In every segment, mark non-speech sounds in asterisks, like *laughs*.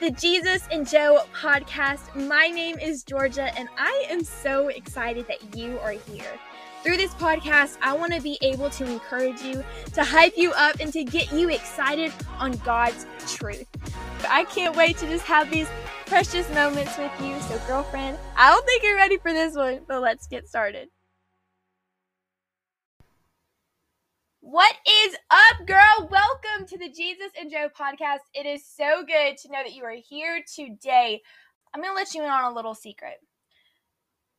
the Jesus and Jo podcast. My name is Jorja, and I am so excited that you are here. Through this podcast, I want to be able to encourage you, to hype you up, and to get you excited on God's truth. I can't wait to just have these precious moments with you. So, girlfriend, I don't think you're ready for this one, but let's get started. What is up, girl? Welcome to the Jesus and Jo podcast. It is so good to know that you are here today. I'm going to let you in on a little secret.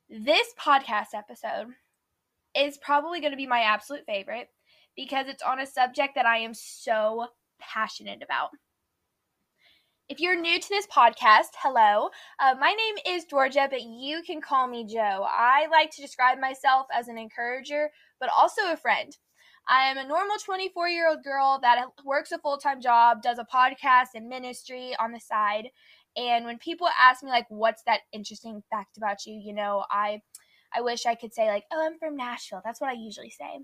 This podcast episode is probably going to be my absolute favorite because it's on a subject that I am so passionate about. If you're new to this podcast, hello. Uh, my name is Jorja, but you can call me Jo. I like to describe myself as an encourager, but also a friend. I am a normal 24 year old girl that works a full time job, does a podcast and ministry on the side. And when people ask me, like, what's that interesting fact about you, you know, I. I wish I could say like, "Oh, I'm from Nashville." That's what I usually say.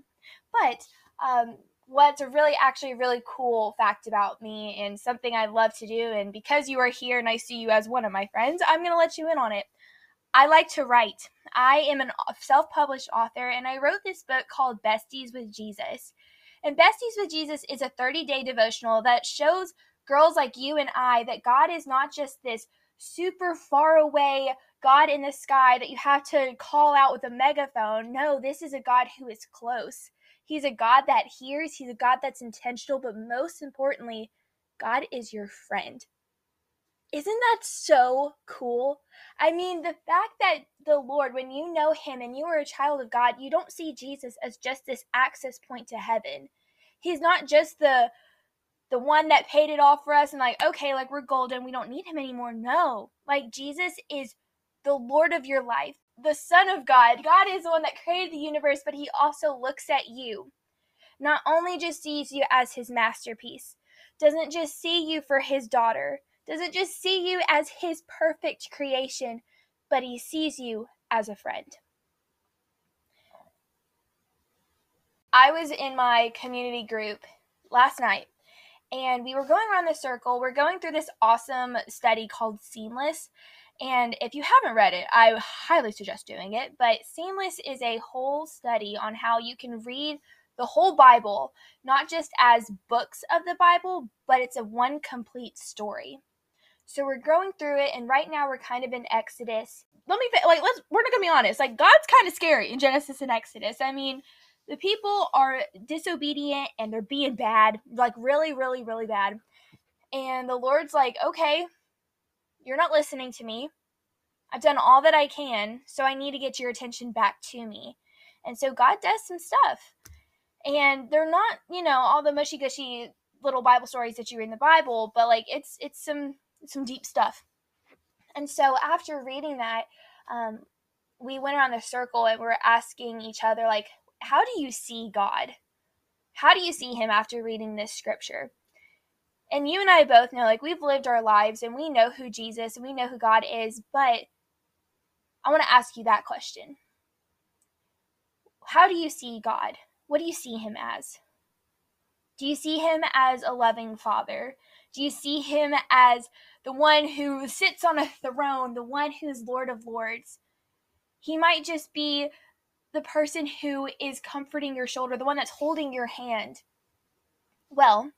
But um, what's a really actually really cool fact about me and something I love to do and because you are here and I see you as one of my friends, I'm going to let you in on it. I like to write. I am a self published author, and I wrote this book called Besties with Jesus. And Besties with Jesus is a 30 day devotional that shows girls like you and I that God is not just this super far away God in the sky that you have to call out with a megaphone. No, this is a God who is close. He's a God that hears, He's a God that's intentional, but most importantly, God is your friend. Isn't that so cool? I mean, the fact that the Lord, when you know Him and you are a child of God, you don't see Jesus as just this access point to heaven. He's not just the the one that paid it all for us and like, okay, like we're golden, we don't need him anymore. No. Like Jesus is the Lord of your life, the Son of God. God is the one that created the universe, but he also looks at you. Not only just sees you as his masterpiece, doesn't just see you for his daughter, doesn't just see you as his perfect creation, but he sees you as a friend. I was in my community group last night and we were going around the circle. We're going through this awesome study called Seamless. And if you haven't read it, I highly suggest doing it. But Seamless is a whole study on how you can read the whole Bible, not just as books of the Bible, but it's a one complete story. So we're going through it, and right now we're kind of in Exodus. Let me like let's we're not gonna be honest. Like God's kind of scary in Genesis and Exodus. I mean, the people are disobedient and they're being bad, like really, really, really bad. And the Lord's like, okay, you're not listening to me. I've done all that I can, so I need to get your attention back to me. And so God does some stuff. And they're not, you know, all the mushy gushy little Bible stories that you read in the Bible, but like it's it's some some deep stuff. And so after reading that, um, we went around the circle and we are asking each other, like, how do you see God? How do you see Him after reading this scripture? And you and I both know, like, we've lived our lives and we know who Jesus and we know who God is, but I want to ask you that question. How do you see God? What do you see Him as? Do you see Him as a loving Father? Do you see Him as the one who sits on a throne, the one who's Lord of Lords. He might just be the person who is comforting your shoulder, the one that's holding your hand. Well,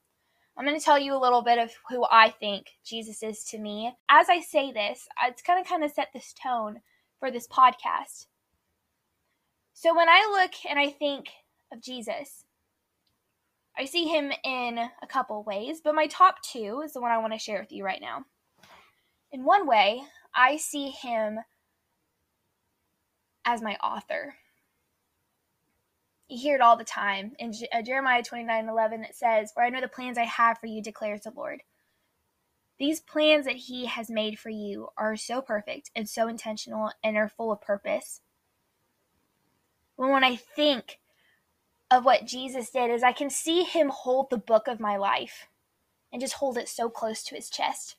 I'm going to tell you a little bit of who I think Jesus is to me. As I say this, it's going to kind of set this tone for this podcast. So when I look and I think of Jesus, I see him in a couple ways, but my top two is the one I want to share with you right now. In one way, I see him as my author. You hear it all the time. In uh, Jeremiah 29 11, it says, For I know the plans I have for you, declares the Lord. These plans that He has made for you are so perfect and so intentional and are full of purpose. When, when I think of what Jesus did, is I can see Him hold the book of my life and just hold it so close to His chest.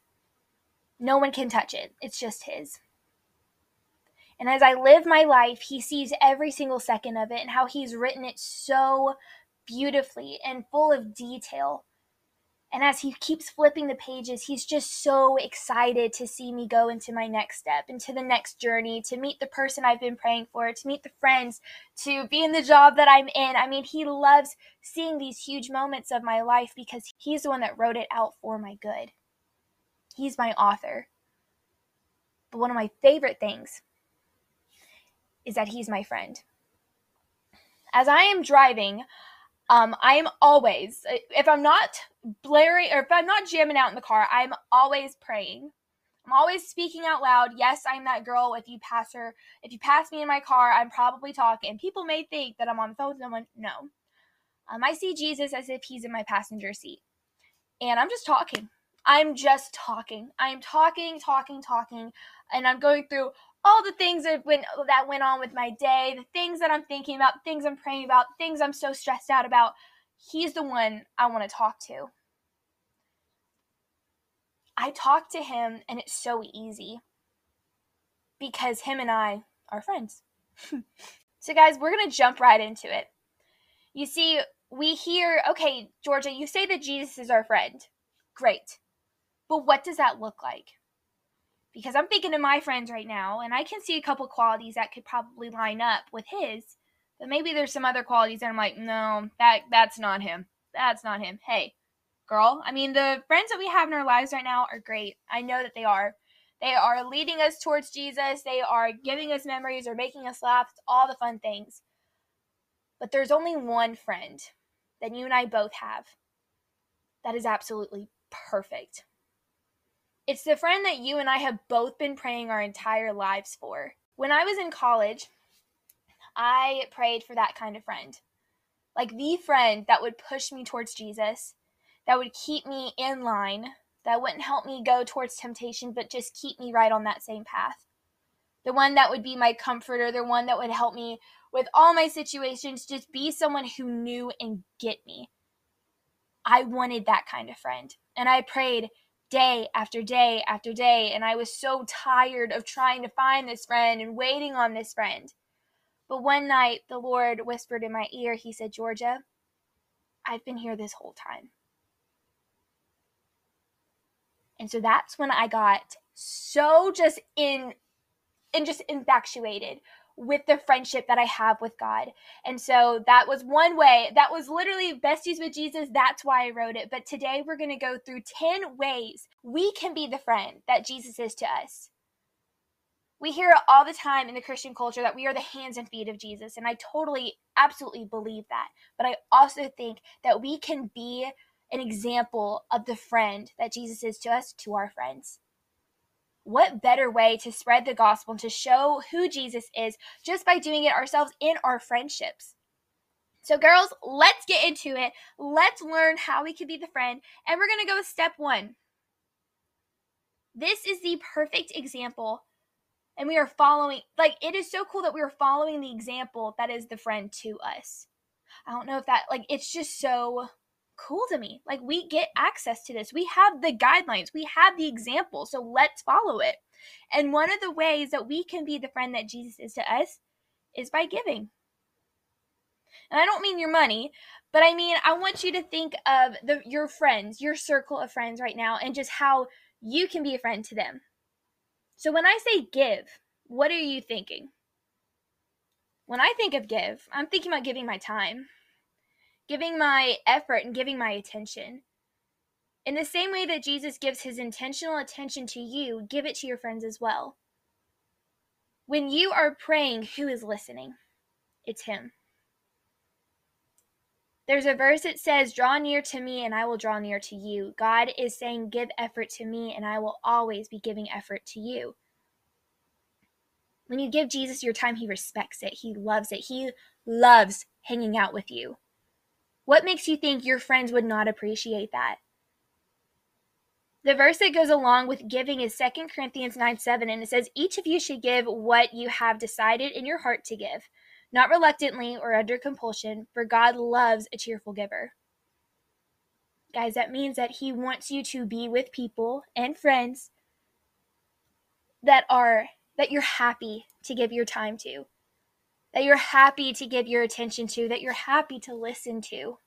No one can touch it, it's just His. And as I live my life, He sees every single second of it and how He's written it so beautifully and full of detail. And as he keeps flipping the pages, he's just so excited to see me go into my next step, into the next journey, to meet the person I've been praying for, to meet the friends, to be in the job that I'm in. I mean, he loves seeing these huge moments of my life because he's the one that wrote it out for my good. He's my author. But one of my favorite things is that he's my friend. As I am driving, um, I am always, if I'm not blaring or if I'm not jamming out in the car, I'm always praying. I'm always speaking out loud. Yes, I'm that girl. If you pass her, if you pass me in my car, I'm probably talking. People may think that I'm on the phone with someone. No. Um, I see Jesus as if he's in my passenger seat. And I'm just talking. I'm just talking. I'm talking, talking, talking. And I'm going through all the things that went that went on with my day, the things that I'm thinking about, things I'm praying about, things I'm so stressed out about. He's the one I want to talk to. I talk to him and it's so easy because him and I are friends. *laughs* so guys, we're going to jump right into it. You see, we hear, okay, Jorja, you say that Jesus is our friend. Great. But what does that look like? Because I'm thinking of my friends right now, and I can see a couple qualities that could probably line up with his. But maybe there's some other qualities that I'm like, no, that that's not him. That's not him. Hey, girl. I mean, the friends that we have in our lives right now are great. I know that they are. They are leading us towards Jesus. They are giving us memories or making us laugh. It's all the fun things. But there's only one friend that you and I both have that is absolutely perfect. It's the friend that you and I have both been praying our entire lives for. When I was in college, I prayed for that kind of friend. Like the friend that would push me towards Jesus, that would keep me in line, that wouldn't help me go towards temptation, but just keep me right on that same path. The one that would be my comforter, the one that would help me with all my situations, just be someone who knew and get me. I wanted that kind of friend. And I prayed day after day after day. And I was so tired of trying to find this friend and waiting on this friend. But one night, the Lord whispered in my ear, He said, Jorja, I've been here this whole time. And so that's when I got so just in and just infatuated with the friendship that I have with God. And so that was one way. That was literally besties with Jesus. That's why I wrote it. But today we're going to go through 10 ways we can be the friend that Jesus is to us. We hear it all the time in the Christian culture that we are the hands and feet of Jesus. And I totally, absolutely believe that. But I also think that we can be an example of the friend that Jesus is to us to our friends what better way to spread the gospel and to show who Jesus is just by doing it ourselves in our friendships? So, girls, let's get into it. Let's learn how we can be the friend. And we're going to go with step one. This is the perfect example. And we are following, like, it is so cool that we are following the example that is the friend to us. I don't know if that, like, it's just so cool to me. Like we get access to this. We have the guidelines. We have the example. So let's follow it. And one of the ways that we can be the friend that Jesus is to us is by giving. And I don't mean your money, but I mean I want you to think of the your friends, your circle of friends right now and just how you can be a friend to them. So when I say give, what are you thinking? When I think of give, I'm thinking about giving my time giving my effort and giving my attention. In the same way that Jesus gives his intentional attention to you, give it to your friends as well. When you are praying, who is listening? It's him. There's a verse that says, Draw near to me and I will draw near to you. God is saying, Give effort to me and I will always be giving effort to you. When you give Jesus your time, he respects it. He loves it. He loves hanging out with you. What makes you think your friends would not appreciate that? The verse that goes along with giving is 2 Corinthians 9 7, and it says, Each of you should give what you have decided in your heart to give, not reluctantly or under compulsion, for God loves a cheerful giver. Guys, that means that He wants you to be with people and friends that are that you're happy to give your time to that you're happy to give your attention to, that you're happy to listen to.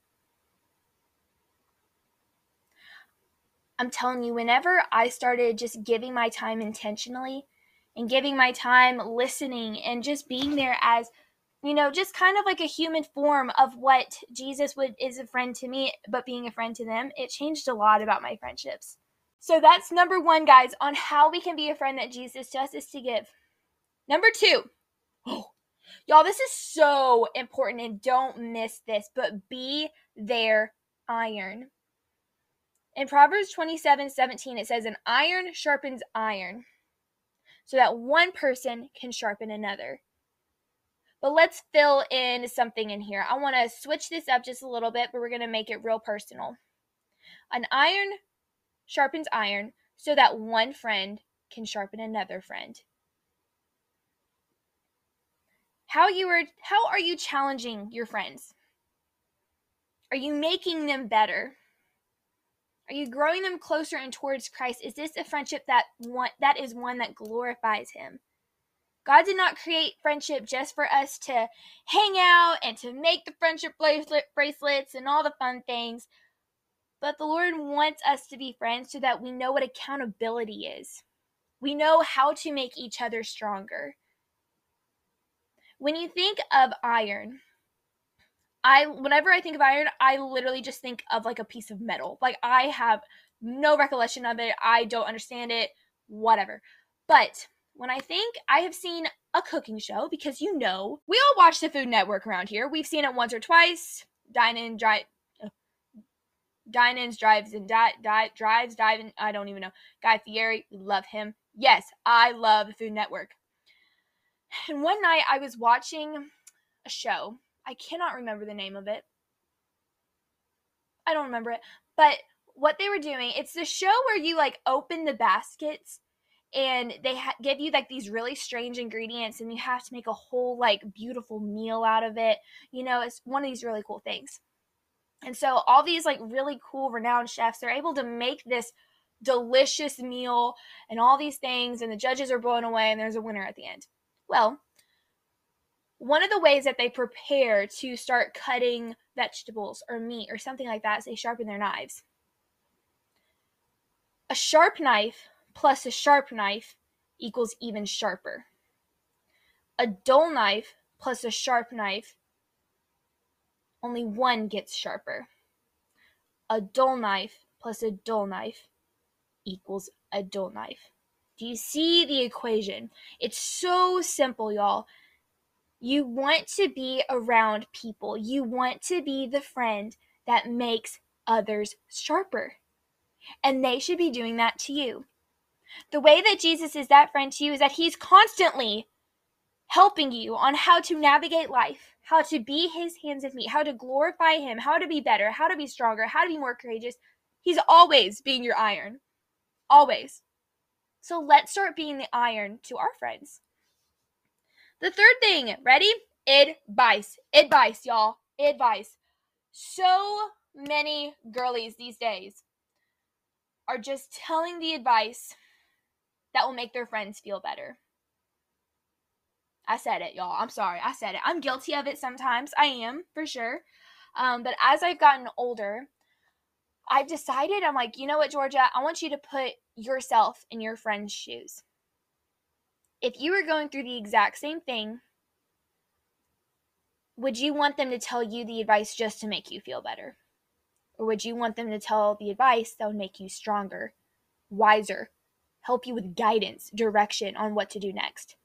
I'm telling you, whenever I started just giving my time intentionally and giving my time listening and just being there as you know, just kind of like a human form of what Jesus would is a friend to me, but being a friend to them, it changed a lot about my friendships. So that's number one, guys, on how we can be a friend that Jesus us is to give. Number two, *gasps* oh, y'all, this is so important and don't miss this, but be their iron. In Proverbs 27 17, it says, An iron sharpens iron, so that one person can sharpen another. But let's fill in something in here. I want to switch this up just a little bit, but we're going to make it real personal. An iron sharpens iron so that one friend can sharpen another friend. How you are how are you challenging your friends? Are you making them better? Are you growing them closer and towards Christ? Is this a friendship that one that is one that glorifies him? God did not create friendship just for us to hang out and to make the friendship bracelet, bracelets and all the fun things. But the Lord wants us to be friends so that we know what accountability is. We know how to make each other stronger. When you think of iron, I whenever I think of iron, I literally just think of like a piece of metal. Like I have no recollection of it. I don't understand it, whatever. But when I think I have seen a cooking show because you know we all watch the Food Network around here. We've seen it once or twice. Dine in, drive, dine ins, drives and di- di- drives, dive I don't even know. Guy Fieri, love him. Yes, I love the Food Network. And one night I was watching a show. I cannot remember the name of it. I don't remember it, but what they were doing, it's the show where you like open the baskets and they ha- give you like these really strange ingredients and you have to make a whole like beautiful meal out of it you know it's one of these really cool things and so all these like really cool renowned chefs they're able to make this delicious meal and all these things and the judges are blown away and there's a winner at the end well one of the ways that they prepare to start cutting vegetables or meat or something like that is they sharpen their knives a sharp knife plus a sharp knife equals even sharper. A dull knife plus a sharp knife, only one gets sharper. A dull knife plus a dull knife equals a dull knife. Do you see the equation? It's so simple, y'all. You want to be around people. You want to be the friend that makes others sharper. And they should be doing that to you. The way that Jesus is that friend to you is that he's constantly helping you on how to navigate life, how to be his hands and feet, how to glorify him, how to be better, how to be stronger, how to be more courageous. He's always being your iron. Always. So let's start being the iron to our friends. The third thing, ready? Advice. Advice, y'all. Advice. So many girlies these days are just telling the advice that will make their friends feel better. I said it, y'all. I'm sorry. I said it. I'm guilty of it sometimes. I am, for sure. Um, but as I've gotten older, I've decided, I'm like, you know what, Jorja? I want you to put yourself in your friend's shoes. If you were going through the exact same thing, would you want them to tell you the advice just to make you feel better? Or would you want them to tell the advice that would make you stronger, wiser, help you with guidance, direction on what to do next.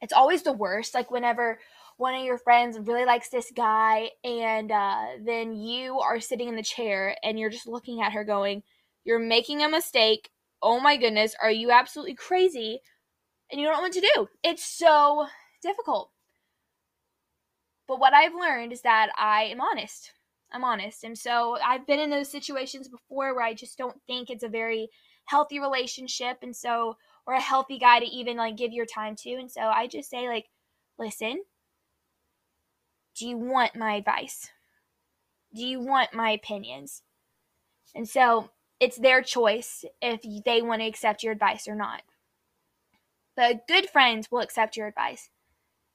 It's always the worst, like whenever one of your friends really likes this guy, and uh, then you are sitting in the chair and you're just looking at her going, You're making a mistake. Oh my goodness, are you absolutely crazy? And you don't know what to do. It's so difficult. But what I've learned is that I am honest. I'm honest. And so I've been in those situations before where I just don't think it's a very healthy relationship and so or a healthy guy to even like give your time to and so i just say like listen do you want my advice? Do you want my opinions? And so it's their choice if they want to accept your advice or not. But good friends will accept your advice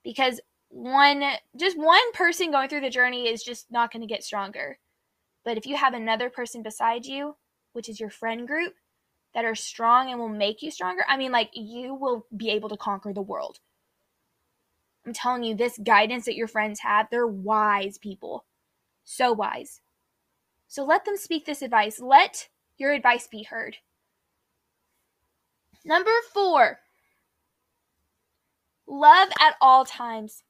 because one just one person going through the journey is just not going to get stronger. But if you have another person beside you which is your friend group, that are strong and will make you stronger, I mean, like, you will be able to conquer the world. I'm telling you, this guidance that your friends have, they're wise people. So wise. So let them speak this advice. Let your advice be heard. Number four, love at all times.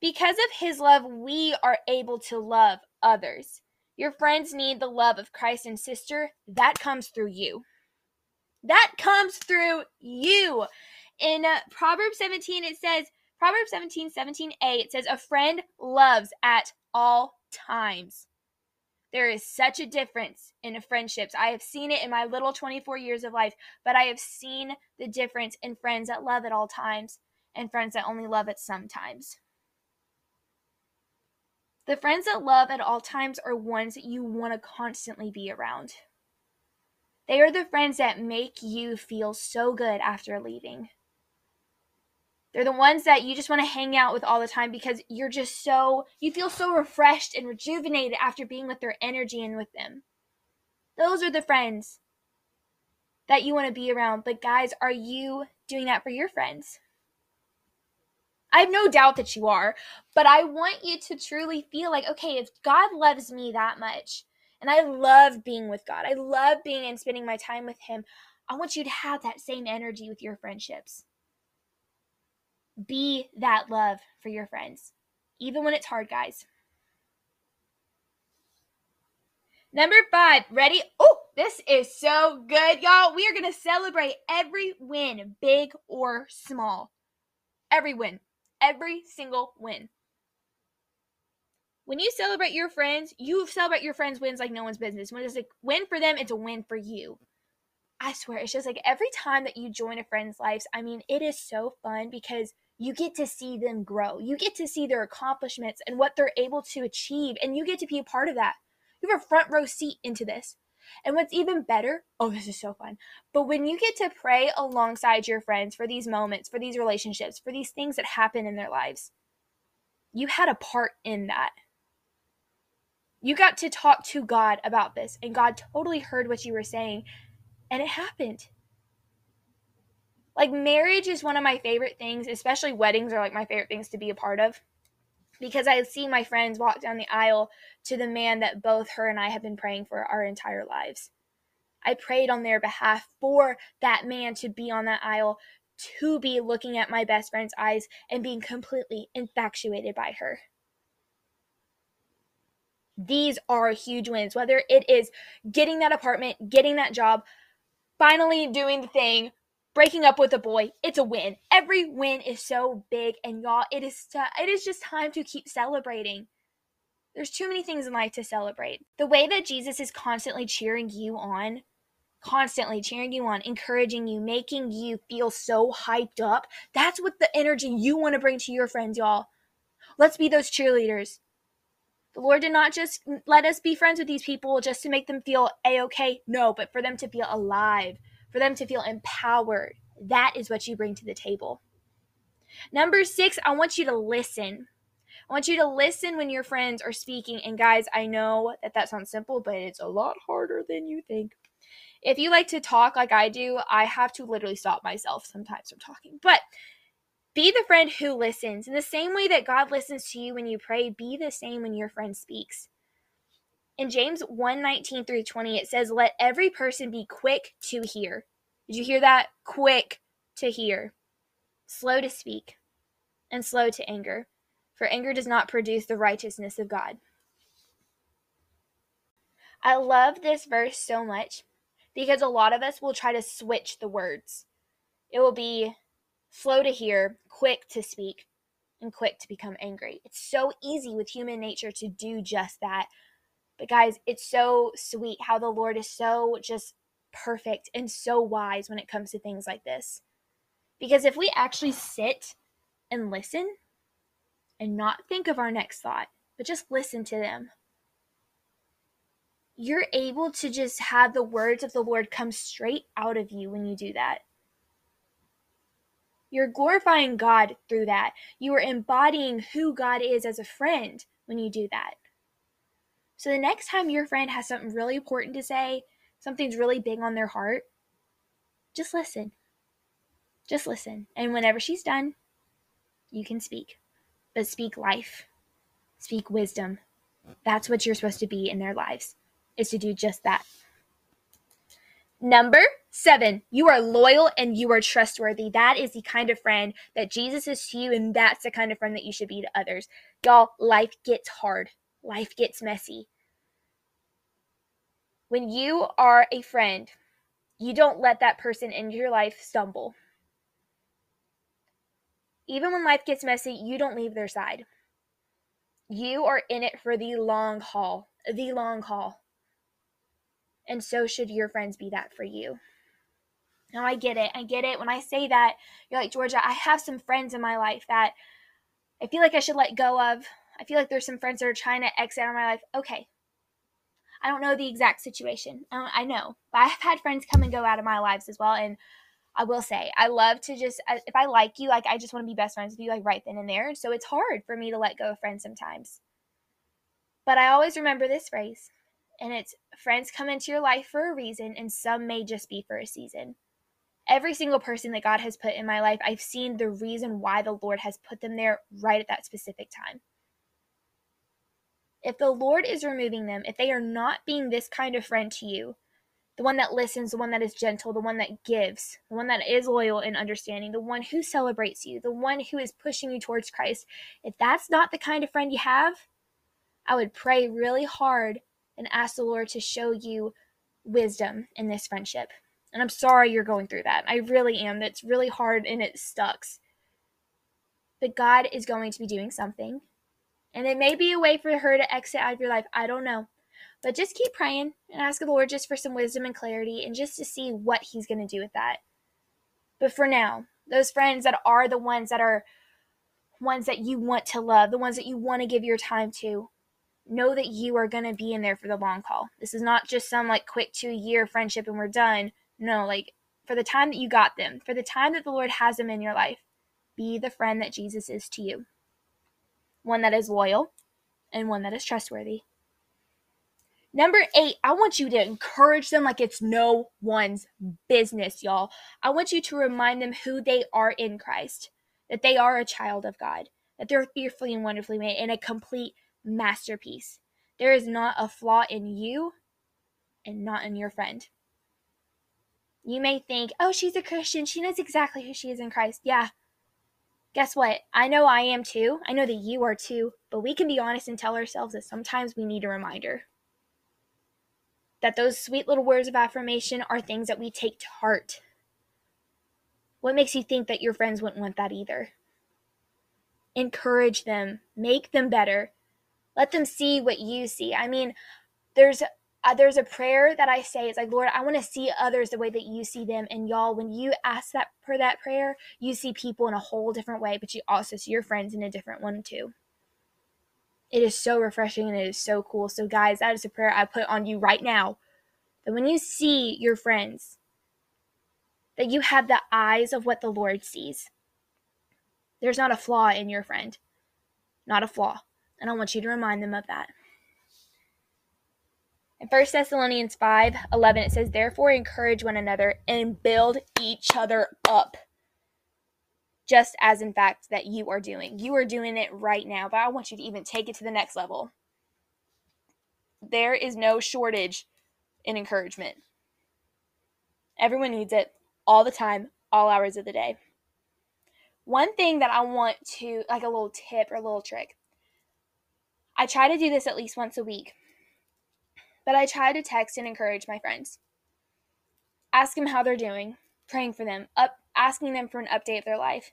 Because of his love, we are able to love others. Your friends need the love of Christ and sister. That comes through you. That comes through you. In Proverbs 17, it says, Proverbs 17, 17a, it says, A friend loves at all times. There is such a difference in friendships. I have seen it in my little 24 years of life, but I have seen the difference in friends that love at all times and friends that only love at sometimes. The friends that love at all times are ones that you want to constantly be around. They are the friends that make you feel so good after leaving. They're the ones that you just want to hang out with all the time because you're just so, you feel so refreshed and rejuvenated after being with their energy and with them. Those are the friends that you want to be around. But, guys, are you doing that for your friends? I have no doubt that you are, but I want you to truly feel like, okay, if God loves me that much, and I love being with God, I love being and spending my time with Him, I want you to have that same energy with your friendships. Be that love for your friends, even when it's hard, guys. Number five, ready? Oh, this is so good, y'all. We are going to celebrate every win, big or small. Every win, every single win. When you celebrate your friends, you celebrate your friends' wins like no one's business. When it's a win for them, it's a win for you. I swear, it's just like every time that you join a friend's life, I mean, it is so fun because you get to see them grow. You get to see their accomplishments and what they're able to achieve, and you get to be a part of that. You have a front row seat into this. And what's even better, oh, this is so fun. But when you get to pray alongside your friends for these moments, for these relationships, for these things that happen in their lives, you had a part in that. You got to talk to God about this, and God totally heard what you were saying, and it happened. Like marriage is one of my favorite things, especially weddings are like my favorite things to be a part of. Because I see my friends walk down the aisle to the man that both her and I have been praying for our entire lives. I prayed on their behalf for that man to be on that aisle, to be looking at my best friend's eyes and being completely infatuated by her. These are huge wins, whether it is getting that apartment, getting that job, finally doing the thing, breaking up with a boy, it's a win. Every win is so big, and y'all, it is it is just time to keep celebrating. There's too many things in life to celebrate. The way that Jesus is constantly cheering you on, constantly cheering you on, encouraging you, making you feel so hyped up, that's what the energy you want to bring to your friends, y'all. Let's be those cheerleaders. The Lord did not just mm, let us be friends with these people just to make them feel a okay. No, but for them to feel alive, for them to feel empowered. That is what you bring to the table. Number six, I want you to listen. I want you to listen when your friends are speaking. And guys, I know that that sounds simple, but it's a lot harder than you think. If you like to talk like I do, I have to literally stop myself sometimes from talking. But be the friend who listens. In the same way that God listens to you when you pray, be the same when your friend speaks. In James 1 19 through 20, it says, Let every person be quick to hear. Did you hear that? Quick to hear, slow to speak, and slow to anger. For anger does not produce the righteousness of God. I love this verse so much because a lot of us will try to switch the words. It will be slow to hear, quick to speak, and quick to become angry. It's so easy with human nature to do just that. But guys, it's so sweet how the Lord is so just perfect and so wise when it comes to things like this. Because if we actually sit and listen and not think of our next thought, but just listen to them, you're able to just have the words of the Lord come straight out of you when you do that. You're glorifying God through that. You are embodying who God is as a friend when you do that. So the next time your friend has something really important to say, something's really big on their heart, just listen. Just listen. And whenever she's done, you can speak. But speak life, speak wisdom. That's what you're supposed to be in their lives, is to do just that. Number seven, you are loyal and you are trustworthy. That is the kind of friend that Jesus is to you, and that's the kind of friend that you should be to others. Y'all, life gets hard, life gets messy. When you are a friend, you don't let that person into your life stumble. Even when life gets messy, you don't leave their side. You are in it for the long haul, the long haul. And so should your friends be that for you. Now, I get it. I get it. When I say that, you're like, Jorja, I have some friends in my life that I feel like I should let go of. I feel like there's some friends that are trying to exit out of my life. Okay. I don't know the exact situation. I, I know. But I've had friends come and go out of my lives as well. And I will say, I love to just, if I like you, like, I just want to be best friends with you, like, right then and there. So it's hard for me to let go of friends sometimes. But I always remember this phrase, and it's friends come into your life for a reason, and some may just be for a season. Every single person that God has put in my life, I've seen the reason why the Lord has put them there right at that specific time. If the Lord is removing them, if they are not being this kind of friend to you, the one that listens, the one that is gentle, the one that gives, the one that is loyal and understanding, the one who celebrates you, the one who is pushing you towards Christ, if that's not the kind of friend you have, I would pray really hard and ask the Lord to show you wisdom in this friendship. And I'm sorry you're going through that. I really am. That's really hard and it sucks. But God is going to be doing something. And it may be a way for her to exit out of your life. I don't know. But just keep praying and ask the Lord just for some wisdom and clarity and just to see what He's going to do with that. But for now, those friends that are the ones that are ones that you want to love, the ones that you want to give your time to, know that you are going to be in there for the long haul. This is not just some like quick two year friendship and we're done. No, like for the time that you got them, for the time that the Lord has them in your life, be the friend that Jesus is to you. One that is loyal and one that is trustworthy. Number eight, I want you to encourage them like it's no one's business, y'all. I want you to remind them who they are in Christ, that they are a child of God, that they're fearfully and wonderfully made, and a complete masterpiece. There is not a flaw in you and not in your friend. You may think, oh, she's a Christian. She knows exactly who she is in Christ. Yeah. Guess what? I know I am too. I know that you are too. But we can be honest and tell ourselves that sometimes we need a reminder that those sweet little words of affirmation are things that we take to heart. What makes you think that your friends wouldn't want that either? Encourage them, make them better. Let them see what you see. I mean, there's uh, there's a prayer that I say. It's like, Lord, I want to see others the way that you see them. And y'all, when you ask that for that prayer, you see people in a whole different way, but you also see your friends in a different one too. It is so refreshing and it is so cool. So, guys, that is a prayer I put on you right now. That when you see your friends, that you have the eyes of what the Lord sees. There's not a flaw in your friend, not a flaw. And I want you to remind them of that. In 1 Thessalonians 5 11, it says, Therefore, encourage one another and build each other up just as in fact that you are doing. You are doing it right now, but I want you to even take it to the next level. There is no shortage in encouragement. Everyone needs it all the time, all hours of the day. One thing that I want to, like a little tip or a little trick, I try to do this at least once a week, but I try to text and encourage my friends. Ask them how they're doing, praying for them, up, asking them for an update of their life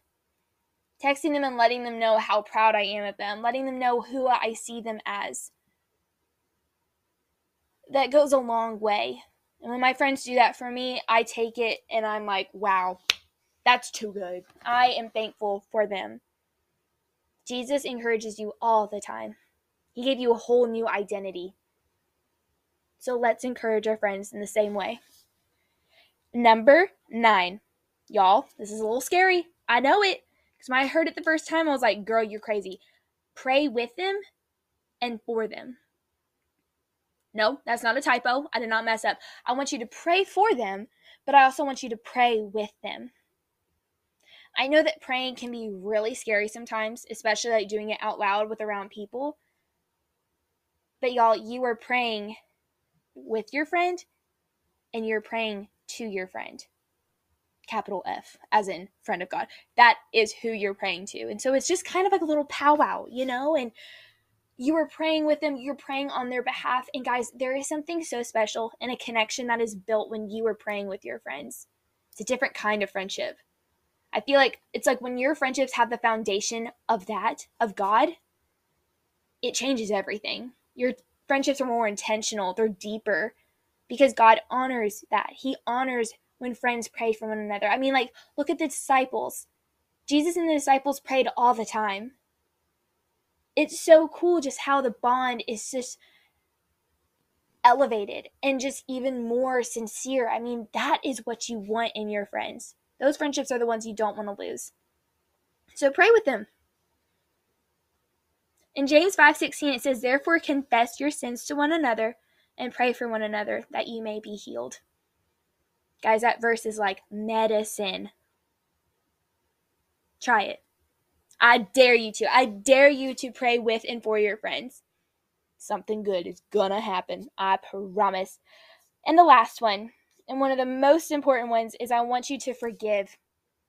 texting them and letting them know how proud I am of them, letting them know who I see them as. That goes a long way. And when my friends do that for me, I take it and I'm like, wow, that's too good. I am thankful for them. Jesus encourages you all the time. He gave you a whole new identity. So let's encourage our friends in the same way. Number nine. Y'all, this is a little scary. I know it. Because when I heard it the first time, I was like, girl, you're crazy. Pray with them and for them. No, that's not a typo. I did not mess up. I want you to pray for them, but I also want you to pray with them. I know that praying can be really scary sometimes, especially like doing it out loud with around people. But y'all, you are praying with your friend and you're praying to your friend. Capital F, as in friend of God. That is who you're praying to. And so it's just kind of like a little powwow, you know? And you are praying with them, you're praying on their behalf. And guys, there is something so special in a connection that is built when you are praying with your friends. It's a different kind of friendship. I feel like it's like when your friendships have the foundation of that, of God, it changes everything. Your friendships are more intentional, they're deeper because God honors that. He honors when friends pray for one another. I mean, like, look at the disciples. Jesus and the disciples prayed all the time it's so cool just how the bond is just elevated and just even more sincere. I mean, that is what you want in your friends. Those friendships are the ones you don't want to lose. So pray with them. In James 5:16 it says, "Therefore confess your sins to one another and pray for one another that you may be healed." Guys, that verse is like medicine. Try it. I dare you to. I dare you to pray with and for your friends. Something good is gonna happen. I promise. And the last one, and one of the most important ones, is I want you to forgive.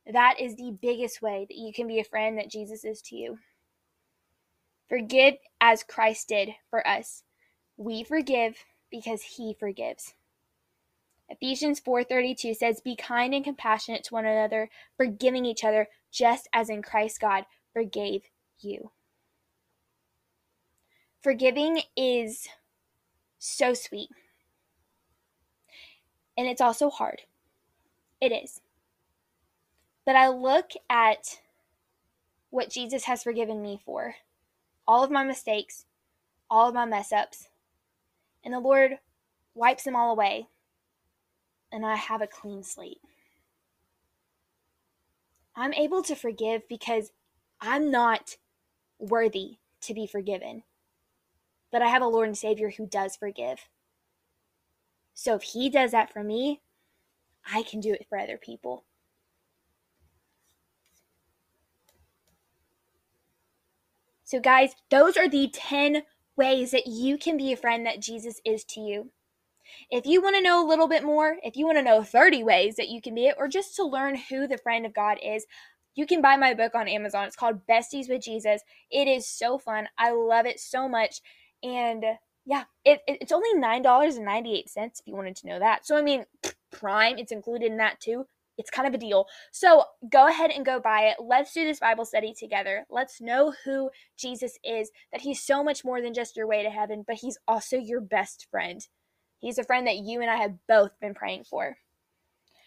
That is the biggest way that you can be a friend that Jesus is to you. Forgive as Christ did for us. We forgive because he forgives. Ephesians 4:32 says be kind and compassionate to one another, forgiving each other just as in Christ God forgave you. Forgiving is so sweet. And it's also hard. It is. But I look at what Jesus has forgiven me for all of my mistakes, all of my mess ups, and the Lord wipes them all away, and I have a clean slate. I'm able to forgive because I'm not worthy to be forgiven. But I have a Lord and Savior who does forgive. So if He does that for me, I can do it for other people. So, guys, those are the 10 ways that you can be a friend that Jesus is to you. If you want to know a little bit more, if you want to know 30 ways that you can be it, or just to learn who the friend of God is, you can buy my book on Amazon. It's called Besties with Jesus. It is so fun. I love it so much. And yeah, it, it it's only $9.98 if you wanted to know that. So, I mean, *sniffs* Prime, it's included in that too. It's kind of a deal. So go ahead and go buy it. Let's do this Bible study together. Let's know who Jesus is, that he's so much more than just your way to heaven, but he's also your best friend. He's a friend that you and I have both been praying for.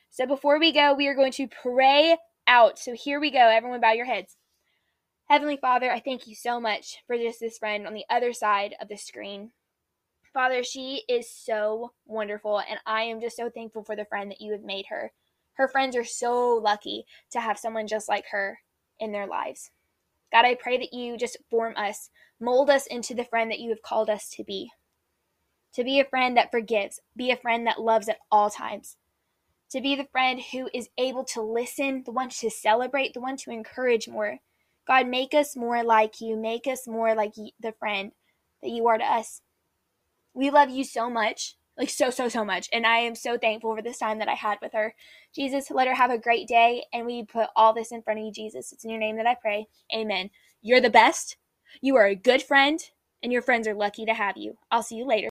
So before we go, we are going to pray out. So here we go. Everyone bow your heads. Heavenly Father, I thank you so much for just this friend on the other side of the screen. Father, she is so wonderful, and I am just so thankful for the friend that you have made her. Her friends are so lucky to have someone just like her in their lives. God, I pray that you just form us, mold us into the friend that you have called us to be. To be a friend that forgives, be a friend that loves at all times, to be the friend who is able to listen, the one to celebrate, the one to encourage more. God, make us more like you. Make us more like the friend that you are to us. We love you so much, like so, so, so much. And I am so thankful for this time that I had with her. Jesus, let her have a great day. And we put all this in front of you, Jesus. It's in your name that I pray. Amen. You're the best. You are a good friend, and your friends are lucky to have you. I'll see you later.